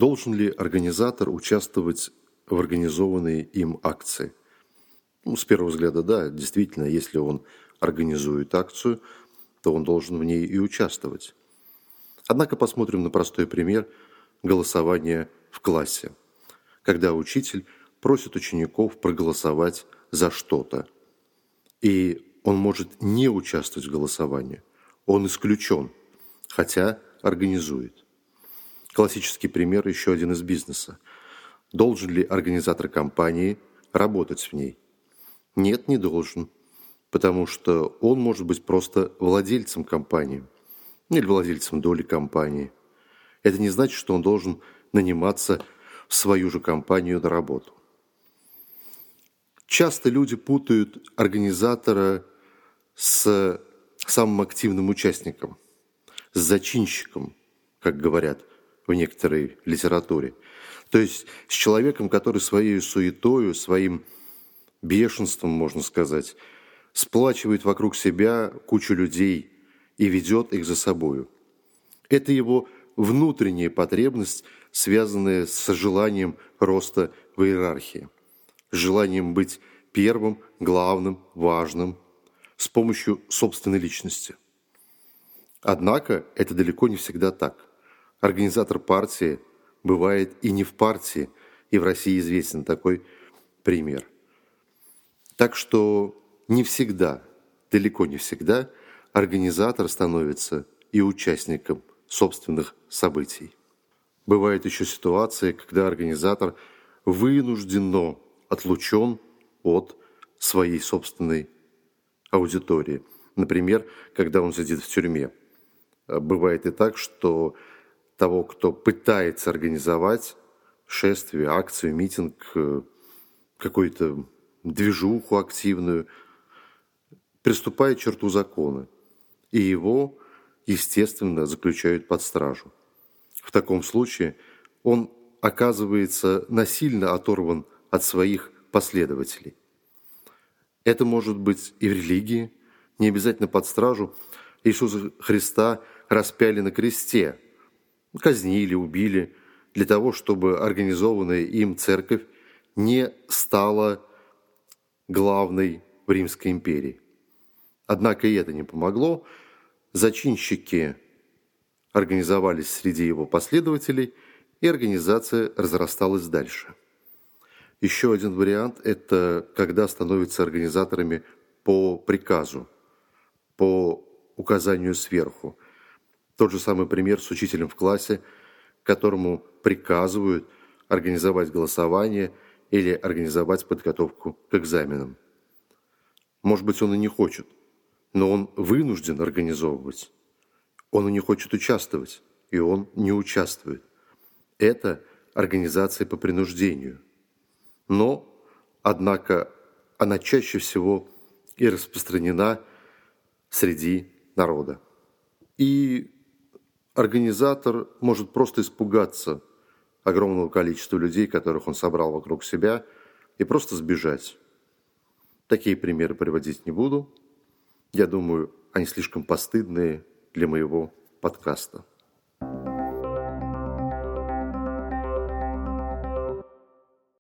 Должен ли организатор участвовать в организованной им акции? Ну, с первого взгляда, да, действительно, если он организует акцию, то он должен в ней и участвовать. Однако посмотрим на простой пример голосования в классе, когда учитель просит учеников проголосовать за что-то. И он может не участвовать в голосовании. Он исключен, хотя организует. Классический пример еще один из бизнеса. Должен ли организатор компании работать в ней? Нет, не должен, потому что он может быть просто владельцем компании или владельцем доли компании. Это не значит, что он должен наниматься в свою же компанию на работу. Часто люди путают организатора с самым активным участником, с зачинщиком, как говорят в некоторой литературе. То есть с человеком, который своей суетою, своим бешенством, можно сказать, сплачивает вокруг себя кучу людей и ведет их за собою. Это его внутренняя потребность, связанная с желанием роста в иерархии, с желанием быть первым, главным, важным, с помощью собственной личности. Однако это далеко не всегда так. Организатор партии бывает и не в партии, и в России известен такой пример. Так что не всегда, далеко не всегда, организатор становится и участником собственных событий. Бывает еще ситуация, когда организатор вынужденно отлучен от своей собственной аудитории. Например, когда он сидит в тюрьме. Бывает и так, что того, кто пытается организовать шествие, акцию, митинг, какой-то движуху активную, приступает к черту закона, и его, естественно, заключают под стражу. В таком случае он оказывается насильно оторван от своих последователей. Это может быть и в религии, не обязательно под стражу. Иисуса Христа распяли на кресте, казнили, убили, для того, чтобы организованная им церковь не стала главной в Римской империи. Однако и это не помогло. Зачинщики организовались среди его последователей, и организация разрасталась дальше. Еще один вариант – это когда становятся организаторами по приказу, по указанию сверху. Тот же самый пример с учителем в классе, которому приказывают организовать голосование – или организовать подготовку к экзаменам. Может быть, он и не хочет, но он вынужден организовывать. Он и не хочет участвовать, и он не участвует. Это организация по принуждению. Но, однако, она чаще всего и распространена среди народа. И организатор может просто испугаться огромного количества людей, которых он собрал вокруг себя, и просто сбежать. Такие примеры приводить не буду. Я думаю, они слишком постыдные для моего подкаста.